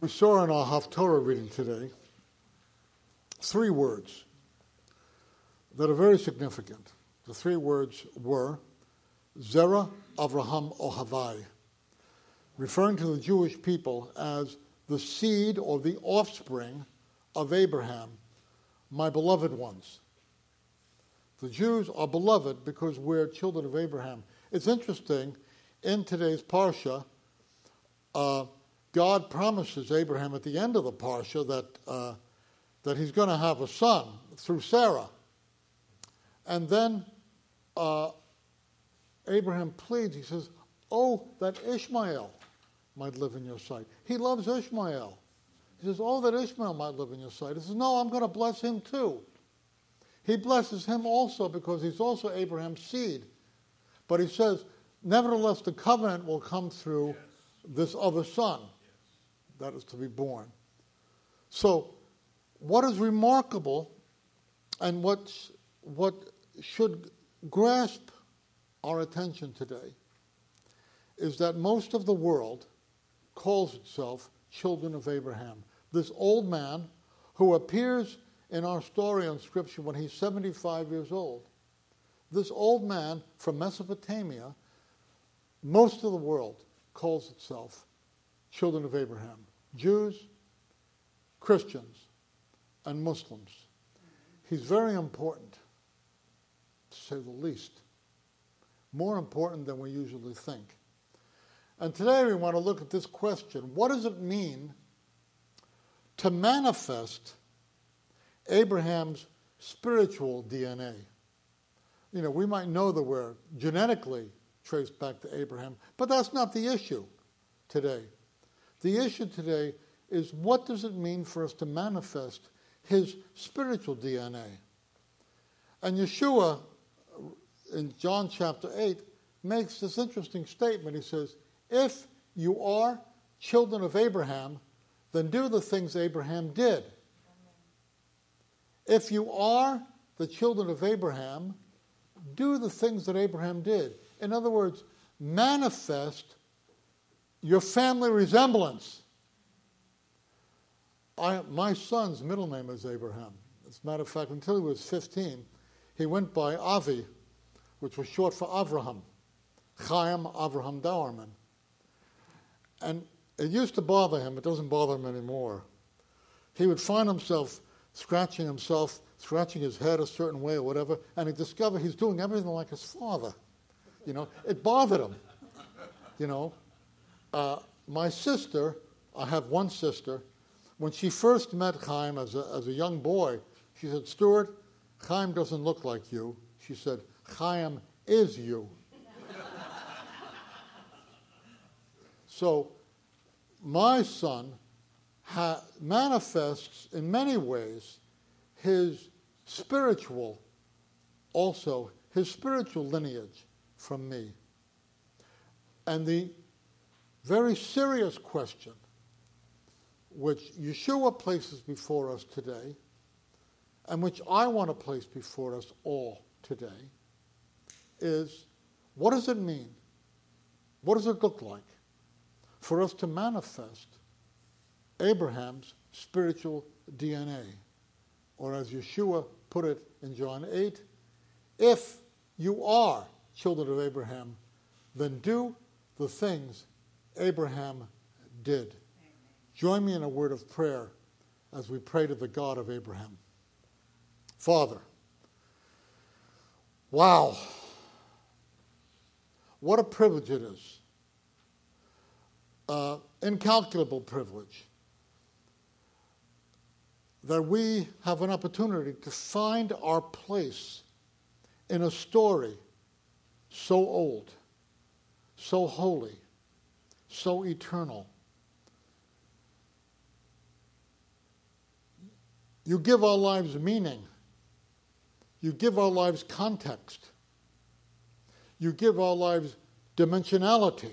We saw in our Haftorah reading today three words that are very significant. The three words were Zerah, Avraham, Ohavai, referring to the Jewish people as the seed or the offspring of Abraham, my beloved ones. The Jews are beloved because we're children of Abraham. It's interesting, in today's Parsha, uh, God promises Abraham at the end of the Parsha that, uh, that he's going to have a son through Sarah. And then uh, Abraham pleads, he says, Oh, that Ishmael might live in your sight. He loves Ishmael. He says, Oh, that Ishmael might live in your sight. He says, No, I'm going to bless him too. He blesses him also because he's also Abraham's seed. But he says, Nevertheless, the covenant will come through yes. this other son that is to be born. So, what is remarkable and what, what should grasp our attention today is that most of the world calls itself children of Abraham. This old man who appears in our story in Scripture when he's 75 years old. This old man from Mesopotamia, most of the world calls itself children of Abraham. Jews, Christians, and Muslims. He's very important, to say the least. More important than we usually think. And today we want to look at this question what does it mean to manifest Abraham's spiritual DNA? You know, we might know that we're genetically traced back to Abraham, but that's not the issue today. The issue today is what does it mean for us to manifest his spiritual DNA? And Yeshua, in John chapter 8, makes this interesting statement. He says, If you are children of Abraham, then do the things Abraham did. If you are the children of Abraham, do the things that Abraham did. In other words, manifest your family resemblance. I, my son's middle name is Abraham. As a matter of fact, until he was 15, he went by Avi, which was short for Avraham, Chaim Avraham Dauermann. And it used to bother him, it doesn't bother him anymore. He would find himself scratching himself, scratching his head a certain way or whatever, and he'd discover he's doing everything like his father. You know, it bothered him. You know, uh, my sister, I have one sister, when she first met Chaim as a, as a young boy, she said, Stuart, Chaim doesn't look like you. She said, Chaim is you. so, my son ha- manifests in many ways his spiritual, also his spiritual lineage from me. And the very serious question which Yeshua places before us today, and which I want to place before us all today, is what does it mean? What does it look like for us to manifest Abraham's spiritual DNA? Or as Yeshua put it in John 8, if you are children of Abraham, then do the things Abraham did. Join me in a word of prayer as we pray to the God of Abraham. Father, wow, what a privilege it is. Uh, incalculable privilege that we have an opportunity to find our place in a story so old, so holy, so eternal. You give our lives meaning. You give our lives context. You give our lives dimensionality.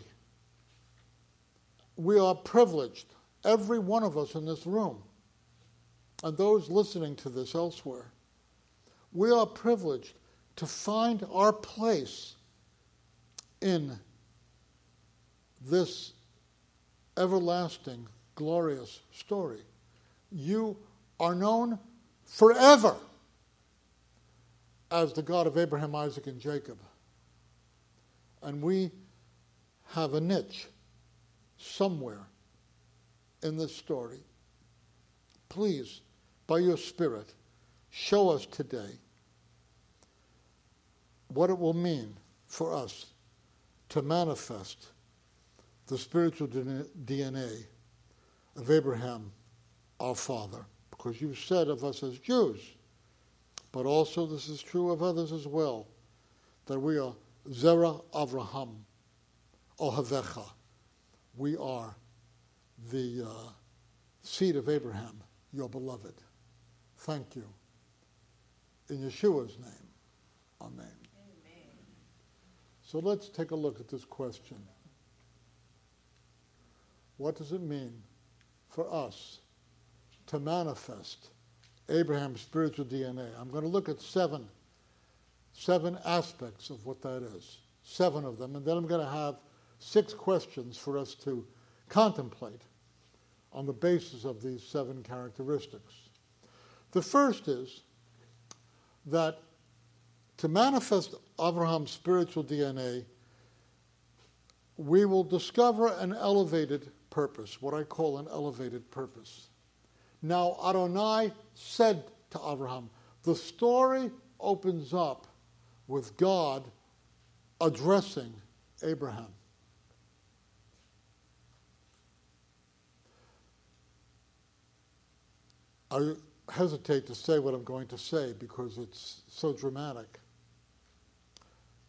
We are privileged, every one of us in this room, and those listening to this elsewhere. We are privileged to find our place in this everlasting glorious story. You are known forever as the God of Abraham, Isaac, and Jacob. And we have a niche somewhere in this story. Please, by your Spirit, show us today what it will mean for us to manifest the spiritual DNA of Abraham, our father. Because you said of us as Jews, but also this is true of others as well, that we are Zerah Avraham, Ohavecha. We are the uh, seed of Abraham, your beloved. Thank you. In Yeshua's name, amen. amen. So let's take a look at this question. What does it mean for us to manifest Abraham's spiritual DNA? I'm going to look at seven, seven aspects of what that is, seven of them, and then I'm going to have six questions for us to contemplate on the basis of these seven characteristics. The first is that to manifest Abraham's spiritual DNA, we will discover an elevated purpose, what I call an elevated purpose. Now, Adonai said to Abraham, the story opens up with God addressing Abraham. I hesitate to say what I'm going to say because it's so dramatic.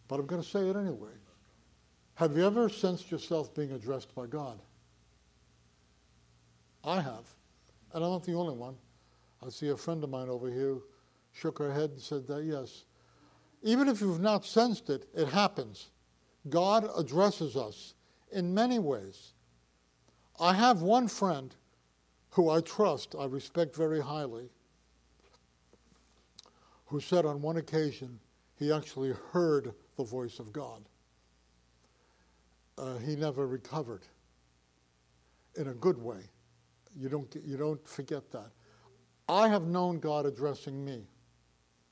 But I'm going to say it anyway. Have you ever sensed yourself being addressed by God? I have. And I'm not the only one. I see a friend of mine over here shook her head and said that, yes. Even if you've not sensed it, it happens. God addresses us in many ways. I have one friend who I trust, I respect very highly, who said on one occasion he actually heard the voice of God. Uh, he never recovered in a good way. You don't, you don't forget that. I have known God addressing me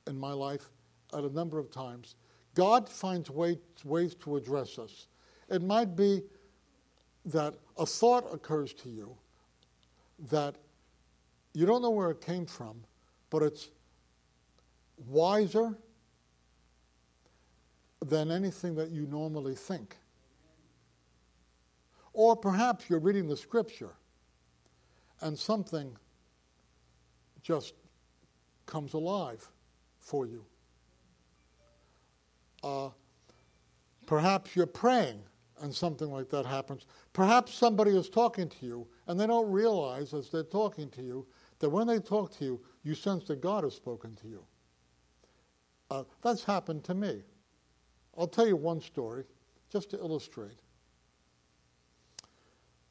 in my life at a number of times. God finds way, ways to address us. It might be that a thought occurs to you that you don't know where it came from, but it's wiser than anything that you normally think. Or perhaps you're reading the scripture and something just comes alive for you. Uh, perhaps you're praying and something like that happens. Perhaps somebody is talking to you and they don't realize as they're talking to you that when they talk to you, you sense that God has spoken to you. Uh, that's happened to me. I'll tell you one story just to illustrate.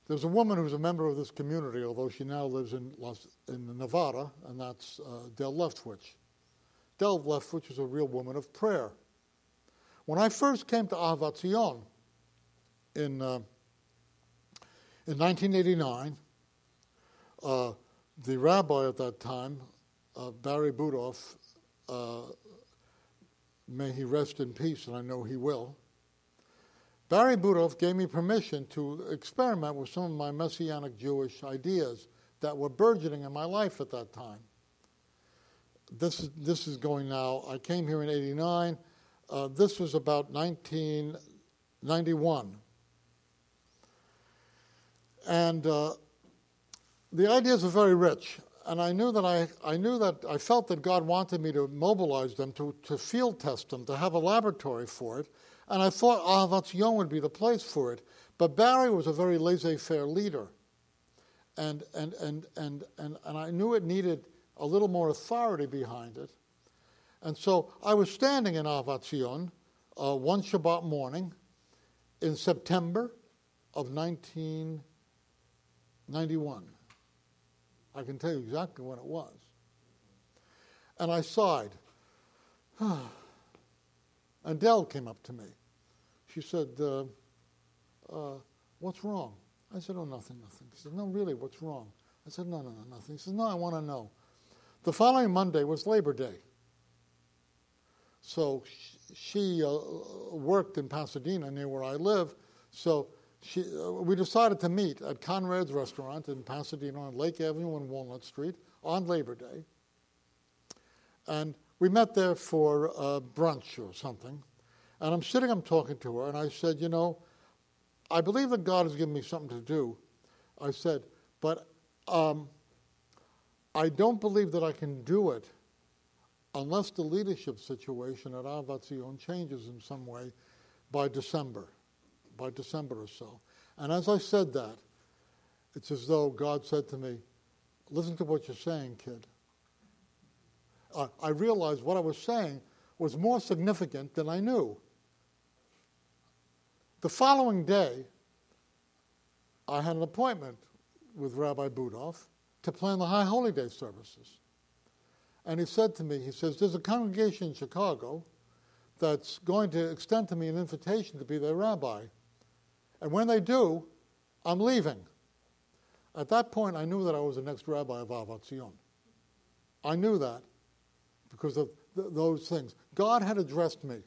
There's a woman who's a member of this community, although she now lives in, Los, in Nevada, and that's uh, Del Leftwich. Del Leftwich is a real woman of prayer. When I first came to Ahavat Zion in, uh, in 1989, uh, the rabbi at that time, uh, Barry Budoff, uh, may he rest in peace, and I know he will, Barry Budoff gave me permission to experiment with some of my Messianic Jewish ideas that were burgeoning in my life at that time. This is, this is going now. I came here in 89. Uh, this was about 1991. And uh, the ideas are very rich. And I knew that I, I knew that I felt that God wanted me to mobilize them, to, to field test them, to have a laboratory for it. And I thought Ahavat Zion would be the place for it. But Barry was a very laissez faire leader. And, and, and, and, and, and I knew it needed a little more authority behind it. And so I was standing in Ahavat Zion uh, one Shabbat morning in September of 1991. I can tell you exactly when it was. And I sighed. And Dell came up to me. She said, uh, uh, What's wrong? I said, Oh, nothing, nothing. She said, No, really, what's wrong? I said, No, no, no, nothing. She said, No, I want to know. The following Monday was Labor Day. So she uh, worked in Pasadena near where I live. So she, uh, we decided to meet at Conrad's Restaurant in Pasadena on Lake Avenue and Walnut Street on Labor Day. And we met there for uh, brunch or something. And I'm sitting, I'm talking to her, and I said, You know, I believe that God has given me something to do. I said, But um, I don't believe that I can do it unless the leadership situation at Ahavat changes in some way by December, by December or so. And as I said that, it's as though God said to me, Listen to what you're saying, kid. I realized what I was saying was more significant than I knew. The following day, I had an appointment with Rabbi Budoff to plan the High Holy Day services. And he said to me, he says, There's a congregation in Chicago that's going to extend to me an invitation to be their rabbi. And when they do, I'm leaving. At that point, I knew that I was the next rabbi of Ahavat Zion. I knew that because of th- those things. God had addressed me.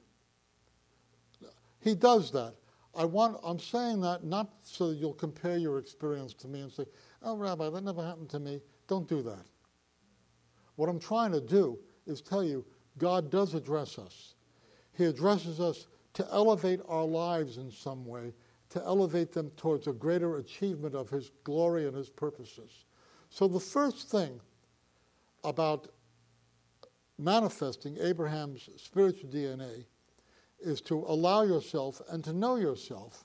He does that. I want, I'm saying that not so that you'll compare your experience to me and say, oh, Rabbi, that never happened to me. Don't do that. What I'm trying to do is tell you God does address us. He addresses us to elevate our lives in some way, to elevate them towards a greater achievement of His glory and His purposes. So, the first thing about manifesting Abraham's spiritual DNA is to allow yourself and to know yourself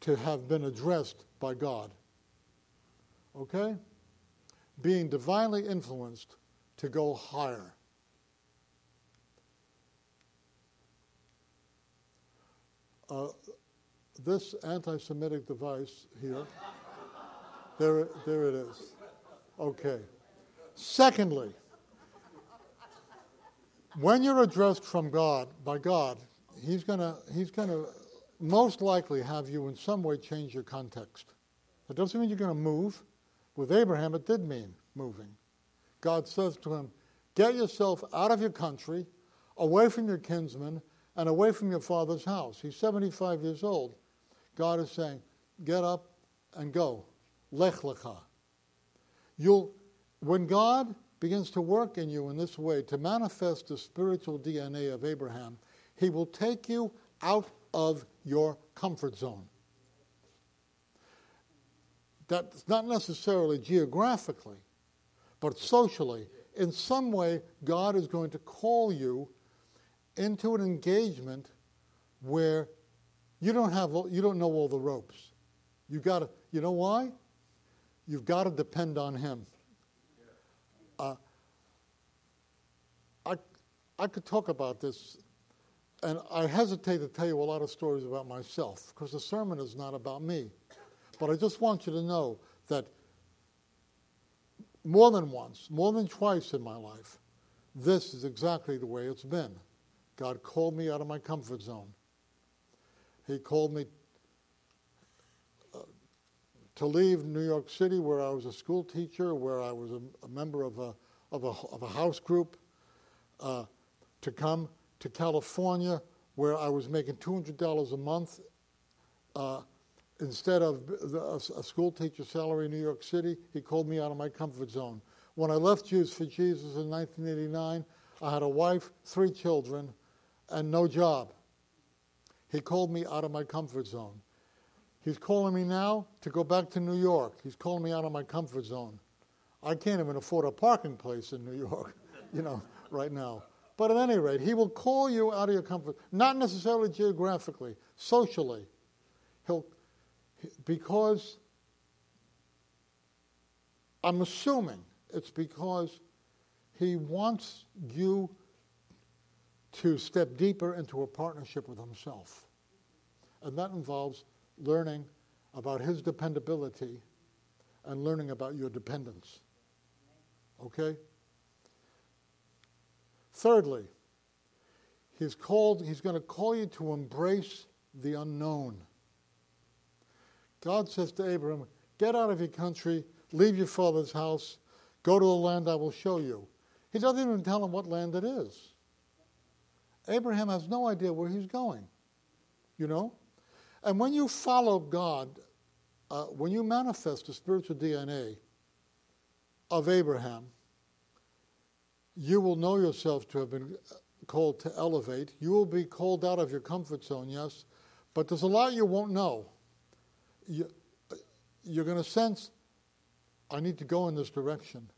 to have been addressed by God. Okay? Being divinely influenced to go higher. Uh, this anti Semitic device here, there, there it is. Okay. Secondly, when you're addressed from God, by God, He's to he's gonna most likely have you in some way change your context. That doesn't mean you're to move. With Abraham, it did mean moving. God says to him, Get yourself out of your country, away from your kinsmen, and away from your father's house. He's 75 years old. God is saying, Get up and go. Lech lecha. You'll, when God begins to work in you in this way to manifest the spiritual DNA of Abraham, he will take you out of your comfort zone. That's not necessarily geographically, but socially, in some way, God is going to call you into an engagement where you don't have you don't know all the ropes. You got to you know why? You've got to depend on Him. Uh, I I could talk about this, and I hesitate to tell you a lot of stories about myself because the sermon is not about me. But I just want you to know that more than once, more than twice in my life, this is exactly the way it's been. God called me out of my comfort zone. He called me to leave New York City, where I was a school teacher, where I was a, a member of a, of, a, of a house group, uh, to come to California, where I was making $200 a month. Uh, instead of a school teacher salary in New York City, he called me out of my comfort zone. When I left Jews for Jesus in 1989, I had a wife, three children, and no job. He called me out of my comfort zone. He's calling me now to go back to New York. He's calling me out of my comfort zone. I can't even afford a parking place in New York, you know, right now. But at any rate, he will call you out of your comfort, not necessarily geographically, socially. He'll because I'm assuming it's because he wants you to step deeper into a partnership with himself. And that involves learning about his dependability and learning about your dependence. Okay? Thirdly, he's called he's going to call you to embrace the unknown. God says to Abraham, Get out of your country, leave your father's house, go to a land I will show you. He doesn't even tell him what land it is. Abraham has no idea where he's going, you know? And when you follow God, uh, when you manifest the spiritual DNA of Abraham, you will know yourself to have been called to elevate. You will be called out of your comfort zone, yes, but there's a lot you won't know. You, you're going to sense, I need to go in this direction.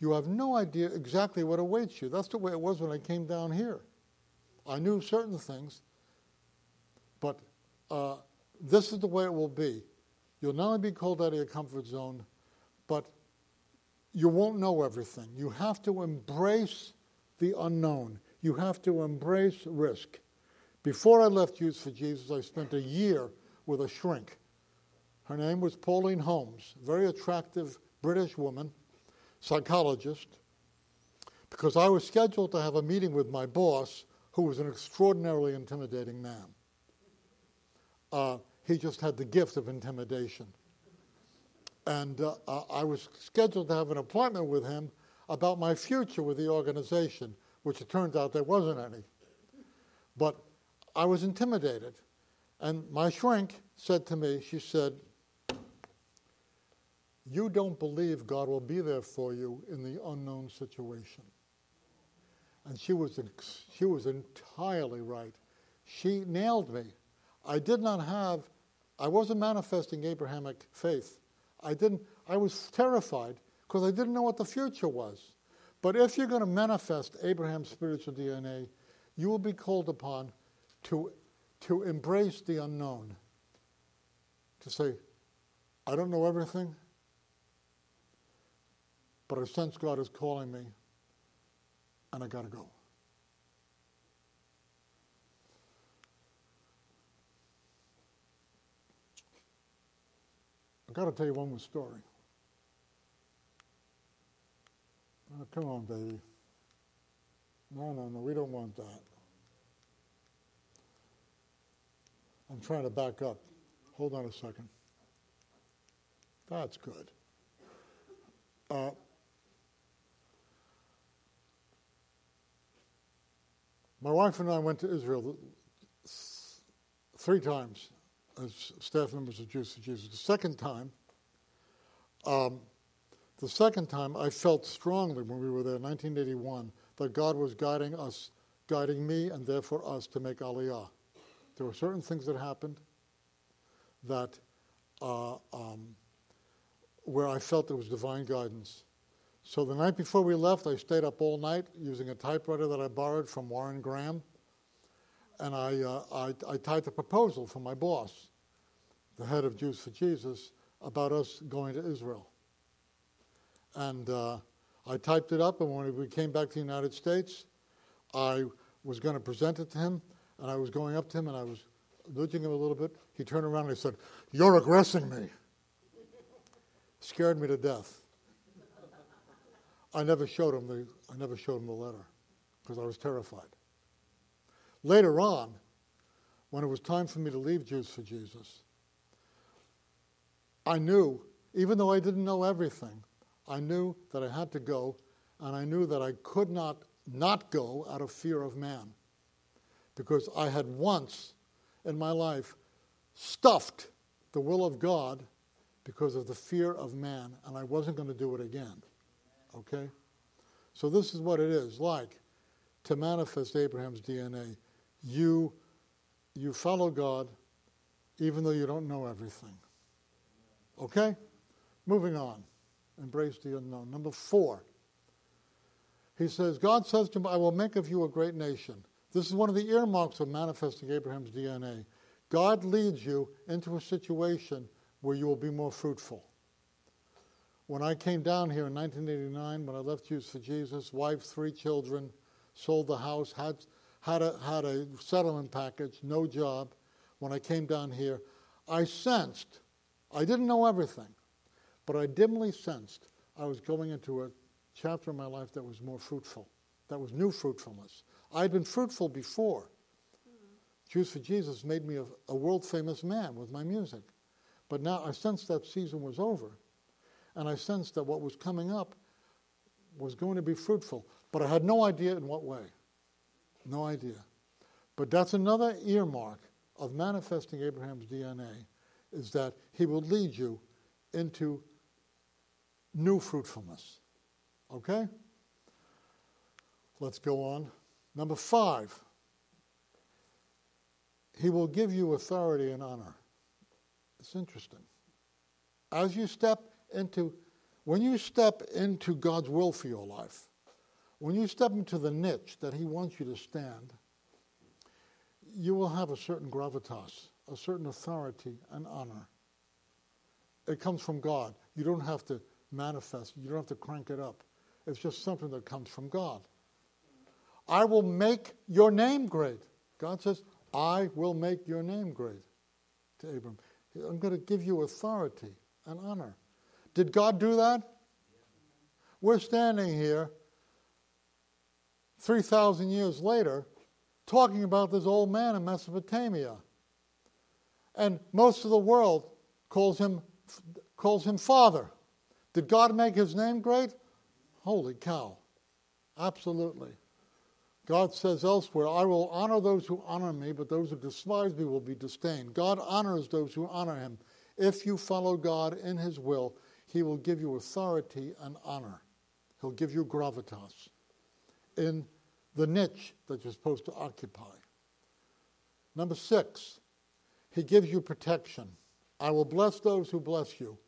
You have no idea exactly what awaits you. That's the way it was when I came down here. I knew certain things, but uh, this is the way it will be. You'll not only be called out of your comfort zone, but you won't know everything. You have to embrace the unknown. You have to embrace risk. Before I left Jews for Jesus, I spent a year with a shrink. Her name was Pauline Holmes, very attractive British woman, psychologist, because I was scheduled to have a meeting with my boss, who was an extraordinarily intimidating man. Uh, he just had the gift of intimidation. And uh, I was scheduled to have an appointment with him about my future with the organization, which it turns out there wasn't any. But I was intimidated. And my shrink said to me, she said, You don't believe God will be there for you in the unknown situation. And she was, she was entirely right. She nailed me. I did not have, I wasn't manifesting Abrahamic faith. I didn't, I was terrified because I didn't know what the future was. But if you're going to manifest Abraham's spiritual DNA, you will be called upon to, to embrace the unknown. To say, I don't know everything, but I sense God is calling me, and I got to go. I've got to tell you one more story. Oh, come on, baby. No, no, no, we don't want that. I'm trying to back up. Hold on a second. That's good. Uh, my wife and I went to Israel three times as staff members of Jews for Jesus. The second time, um, the second time, I felt strongly when we were there in 1981 that God was guiding us, guiding me, and therefore us to make Aliyah. There were certain things that happened that uh, um, where I felt there was divine guidance. So the night before we left, I stayed up all night using a typewriter that I borrowed from Warren Graham, and I, uh, I, I typed a proposal for my boss, the head of Jews for Jesus, about us going to Israel. And uh, I typed it up, and when we came back to the United States, I was going to present it to him, and I was going up to him, and I was nudging him a little bit. He turned around and he said, You're aggressing me. Scared me to death. I never showed him the, I never showed him the letter because I was terrified. Later on, when it was time for me to leave Jews for Jesus, I knew, even though I didn't know everything, I knew that I had to go, and I knew that I could not not go out of fear of man. Because I had once in my life stuffed the will of God because of the fear of man, and I wasn't going to do it again. Okay? So, this is what it is like to manifest Abraham's DNA. You, you follow God even though you don't know everything. Okay? Moving on. Embrace the unknown. Number four, he says, God says to him, I will make of you a great nation. This is one of the earmarks of manifesting Abraham's DNA. God leads you into a situation where you will be more fruitful. When I came down here in 1989, when I left Jews for Jesus, wife, three children, sold the house, had, had, a, had a settlement package, no job. When I came down here, I sensed, I didn't know everything, but I dimly sensed I was going into a chapter of my life that was more fruitful, that was new fruitfulness. I'd been fruitful before. Mm-hmm. Jews for Jesus made me a, a world famous man with my music. But now I sensed that season was over. And I sensed that what was coming up was going to be fruitful. But I had no idea in what way. No idea. But that's another earmark of manifesting Abraham's DNA is that he will lead you into new fruitfulness. Okay? Let's go on. Number five, he will give you authority and honor. It's interesting. As you step into, when you step into God's will for your life, when you step into the niche that he wants you to stand, you will have a certain gravitas, a certain authority and honor. It comes from God. You don't have to manifest, you don't have to crank it up. It's just something that comes from God. I will make your name great. God says, I will make your name great to Abram. I'm going to give you authority and honor. Did God do that? We're standing here 3,000 years later talking about this old man in Mesopotamia. And most of the world calls him, calls him father. Did God make his name great? Holy cow. Absolutely. God says elsewhere, I will honor those who honor me, but those who despise me will be disdained. God honors those who honor him. If you follow God in his will, he will give you authority and honor. He'll give you gravitas in the niche that you're supposed to occupy. Number six, he gives you protection. I will bless those who bless you,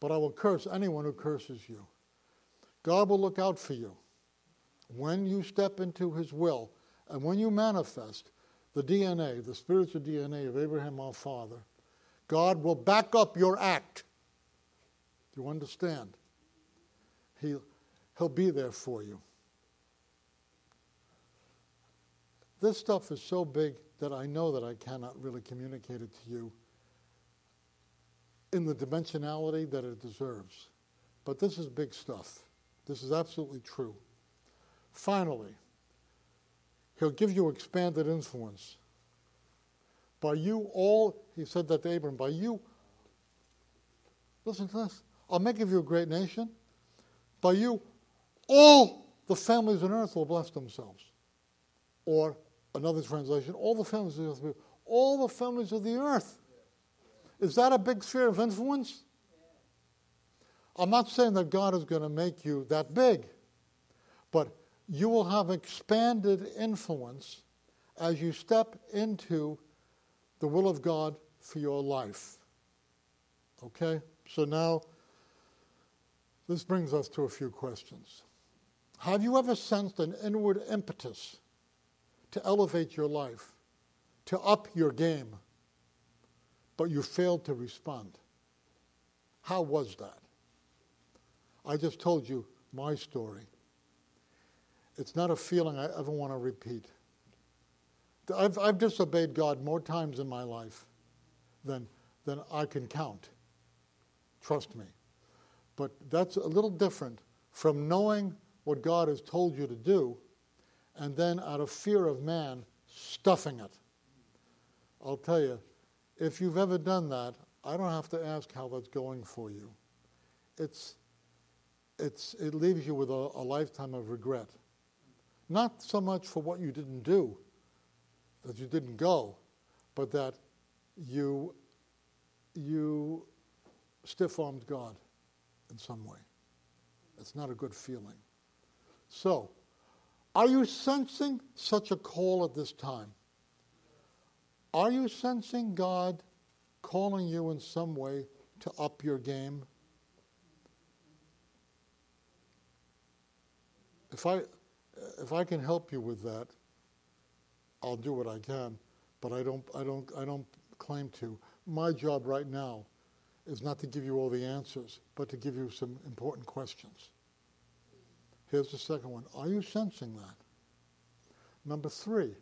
but I will curse anyone who curses you. God will look out for you when you step into his will and when you manifest the DNA, the spiritual DNA of Abraham our father, God will back up your act. Do you understand? He'll, he'll be there for you. This stuff is so big that I know that I cannot really communicate it to you in the dimensionality that it deserves. But this is big stuff. This is absolutely true. Finally, he'll give you expanded influence. By you all, he said that to Abram, by you, listen to this, I'll make of you a great nation. By you, all the families on earth will bless themselves. Or another translation, all the families of the earth, all the families of the earth. Is that a big sphere of influence? I'm not saying that God is going to make you that big, but you will have expanded influence as you step into the will of God for your life. Okay? So now, this brings us to a few questions. Have you ever sensed an inward impetus to elevate your life, to up your game, but you failed to respond? How was that? I just told you my story. It's not a feeling I ever want to repeat. I've, I've disobeyed God more times in my life than, than I can count. Trust me. But that's a little different from knowing what God has told you to do and then, out of fear of man, stuffing it. I'll tell you, if you've ever done that, I don't have to ask how that's going for you. It's, it's, it leaves you with a, a lifetime of regret. Not so much for what you didn't do, that you didn't go, but that you, you stiff armed God in some way. It's not a good feeling. So, are you sensing such a call at this time? Are you sensing God calling you in some way to up your game? If I, if I can help you with that, I'll do what I can, but I don't, I don't, I don't claim to. My job right now is not to give you all the answers, but to give you some important questions. Here's the second one. Are you sensing that? Number three,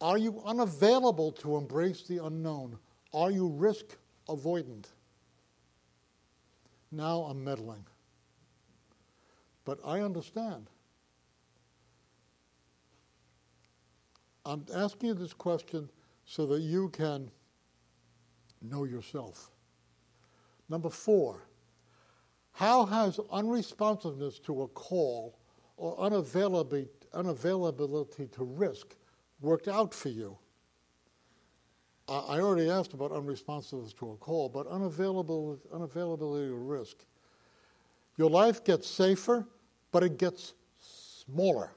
are you unavailable to embrace the unknown? Are you risk avoidant? Now I'm meddling. But I understand. I'm asking you this question so that you can know yourself. Number four, how has unresponsiveness to a call or unavailability, to risk worked out for you? I already asked about unresponsiveness to a call, but unavailability, unavailability to risk. Your life gets safer, but it gets smaller.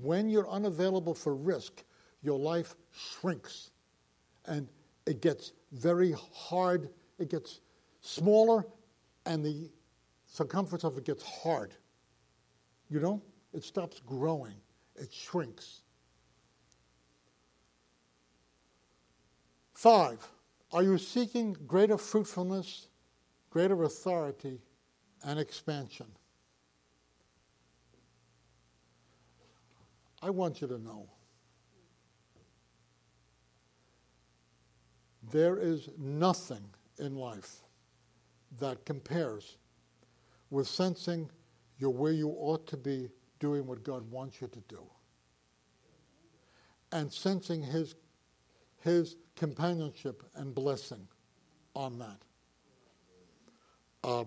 When you're unavailable for risk, your life shrinks and it gets very hard. It gets smaller and the circumference of it gets hard. You know? It stops growing, it shrinks. Five, are you seeking greater fruitfulness, greater authority, and expansion? I want you to know there is nothing in life that compares with sensing you're where you ought to be doing what God wants you to do and sensing His, his companionship and blessing on that. Uh,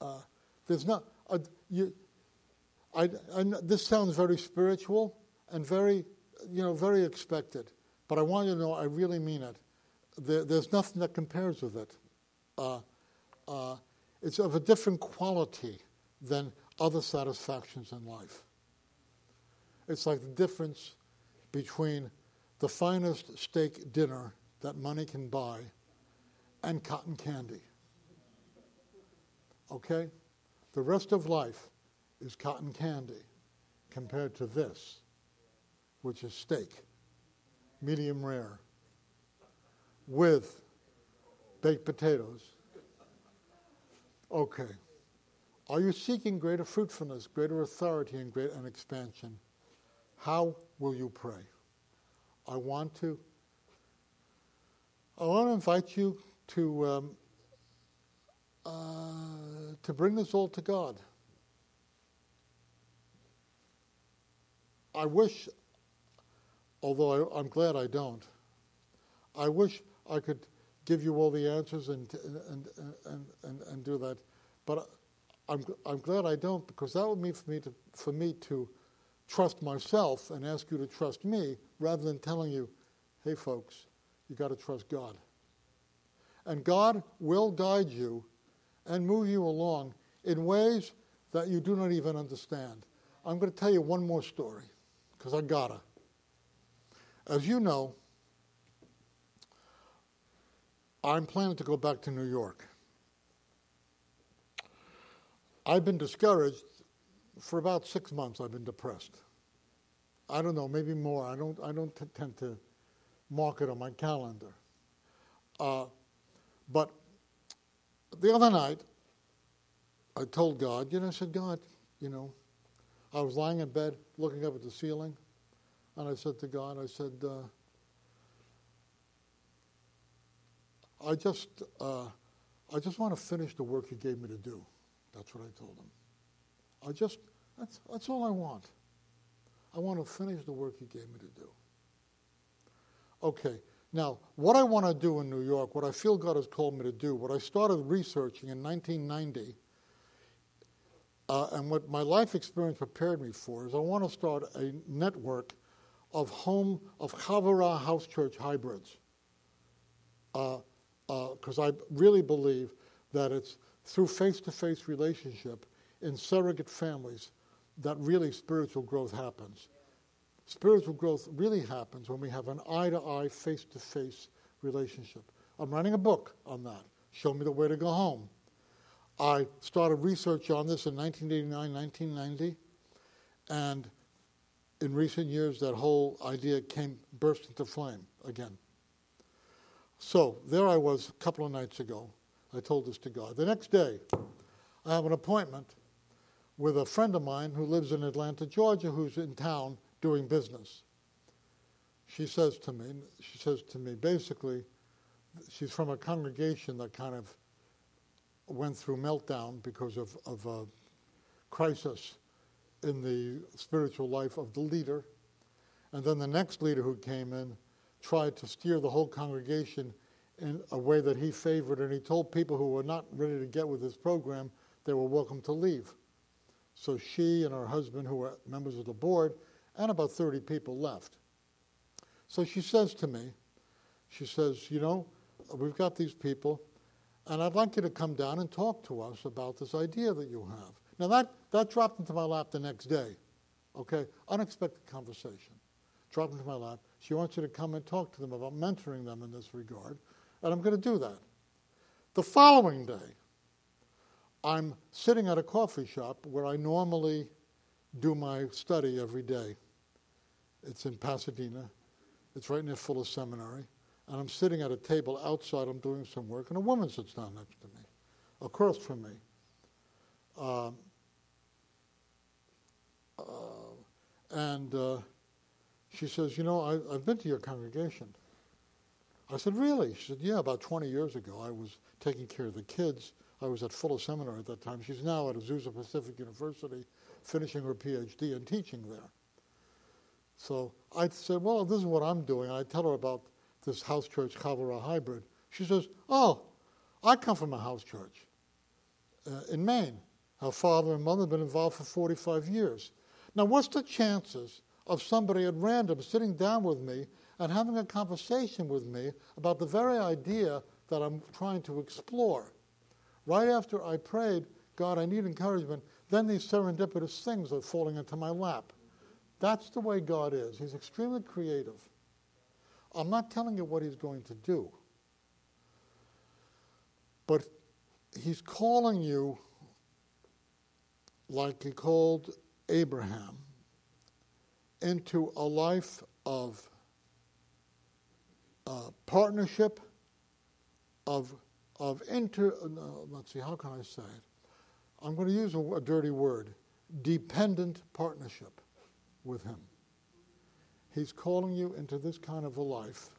uh, there's not, uh, you, I, I, this sounds very spiritual and very, you know, very expected, but I want you to know I really mean it. There, there's nothing that compares with it. Uh, uh, it's of a different quality than other satisfactions in life. It's like the difference between the finest steak dinner that money can buy and cotton candy. Okay? The rest of life is cotton candy compared to this, which is steak, medium rare, with baked potatoes. Okay. Are you seeking greater fruitfulness, greater authority, and greater expansion? How will you pray? I want to. I want to invite you to um, uh, to bring this all to God. I wish, although I, am glad I don't, I wish I could give you all the answers and, and, and, and, and do that. But I'm, I'm glad I don't because that would mean for me, to, for me to trust myself and ask you to trust me rather than telling you, hey, folks, you got to trust God. And God will guide you and move you along in ways that you do not even understand. I'm going to tell you one more story because I gotta. As you know, I'm planning to go back to New York. I've been discouraged for about six months. I've been depressed. I don't know, maybe more. I don't. I don't t- tend to mark it on my calendar. Uh, but the other night, I told God, you know, I said, God, you know, I was lying in bed looking up at the ceiling, and I said to God, I said, uh, I just, uh, I just want to finish the work you gave me to do. That's what I told him. I just, that's, that's all I want. I want to finish the work you gave me to do. Okay, now, what I want to do in New York, what I feel God has called me to do, what I started researching in 1990, uh, and what my life experience prepared me for, is I want to start a network of home, of Chavurah house church hybrids. Uh, uh, I really believe that it's through face to face relationship in surrogate families that really spiritual growth happens. Spiritual growth really happens when we have an eye to eye, face to face relationship. I'm writing a book on that. Show me the way to go home. I started research on this in 1989, 1990, and in recent years, that whole idea came burst into flame again. So there I was a couple of nights ago. I told this to God. The next day, I have an appointment with a friend of mine who lives in Atlanta, Georgia, who's in town doing business. She says to me, she says to me, basically, she's from a congregation that kind of went through meltdown because of, of a crisis in the spiritual life of the leader. And then the next leader who came in tried to steer the whole congregation in a way that he favored, and he told people who were not ready to get with his program they were welcome to leave. So she and her husband, who were members of the board, and about 30 people left. So she says to me, she says, You know, we've got these people, and I'd like you to come down and talk to us about this idea that you have. Now, that, that dropped into my lap the next day. Okay? Unexpected conversation. Dropped into my lap. She wants you to come and talk to them about mentoring them in this regard, and I'm going to do that. The following day, I'm sitting at a coffee shop where I normally do my study every day. It's in Pasadena. It's right near Fuller Seminary. And I'm sitting at a table outside. I'm doing some work, and a woman sits down next to me, across from me. Um, uh, and uh, she says, You know, I, I've been to your congregation. I said, Really? She said, Yeah, about 20 years ago. I was taking care of the kids. I was at Fuller Seminary at that time. She's now at Azusa Pacific University, finishing her PhD and teaching there. So I said, Well, this is what I'm doing. I tell her about this house church, Chavurah Hybrid. She says, Oh, I come from a house church uh, in Maine. Her father and mother have been involved for 45 years. Now, what's the chances of somebody at random sitting down with me and having a conversation with me about the very idea that I'm trying to explore? Right after I prayed, God, I need encouragement, then these serendipitous things are falling into my lap. That's the way God is. He's extremely creative. I'm not telling you what He's going to do, but He's calling you like He called Abraham into a life of uh, partnership, of of inter. Uh, let's see, how can I say it? I'm going to use a, a dirty word: dependent partnership with Him. He's calling you into this kind of a life,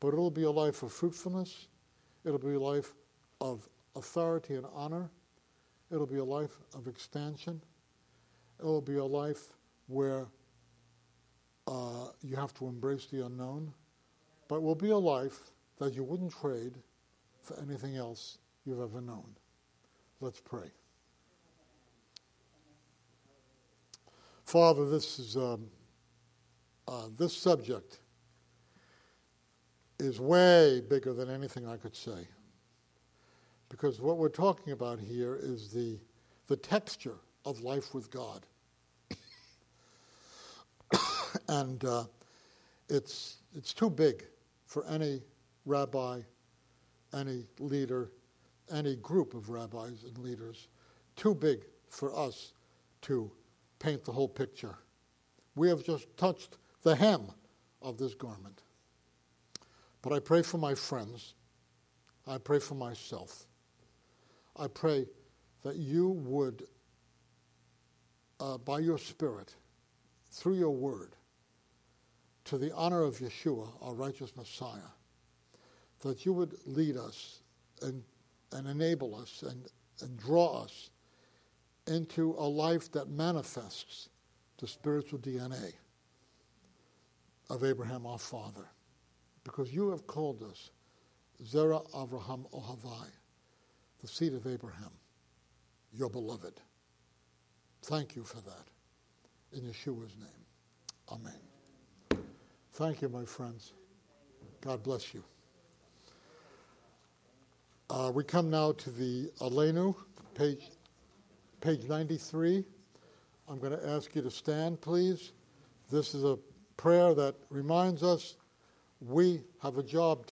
but it'll be a life of fruitfulness. It'll be a life of authority and honor. It'll be a life of expansion. It'll be a life where uh, you have to embrace the unknown, but it will be a life that you wouldn't trade for anything else you've ever known. Let's pray. Father, this is um, uh, this subject is way bigger than anything I could say, because what we're talking about here is the the texture of life with God, and uh, it's it's too big for any rabbi, any leader, any group of rabbis and leaders, too big for us to paint the whole picture. We have just touched the hem of this garment. But I pray for my friends. I pray for myself. I pray that you would, uh, by your Spirit, through your word, to the honor of Yeshua, our righteous Messiah, that you would lead us and, and enable us and, and draw us into a life that manifests the spiritual DNA of Abraham our father. Because you have called us Zerah Avraham Ohavai, the seed of Abraham, your beloved. Thank you for that. In Yeshua's name. Amen. Thank you, my friends. God bless you. Uh, we come now to the Aleinu, page, page 93. I'm going to ask you to stand, please. This is a prayer that reminds us we have a job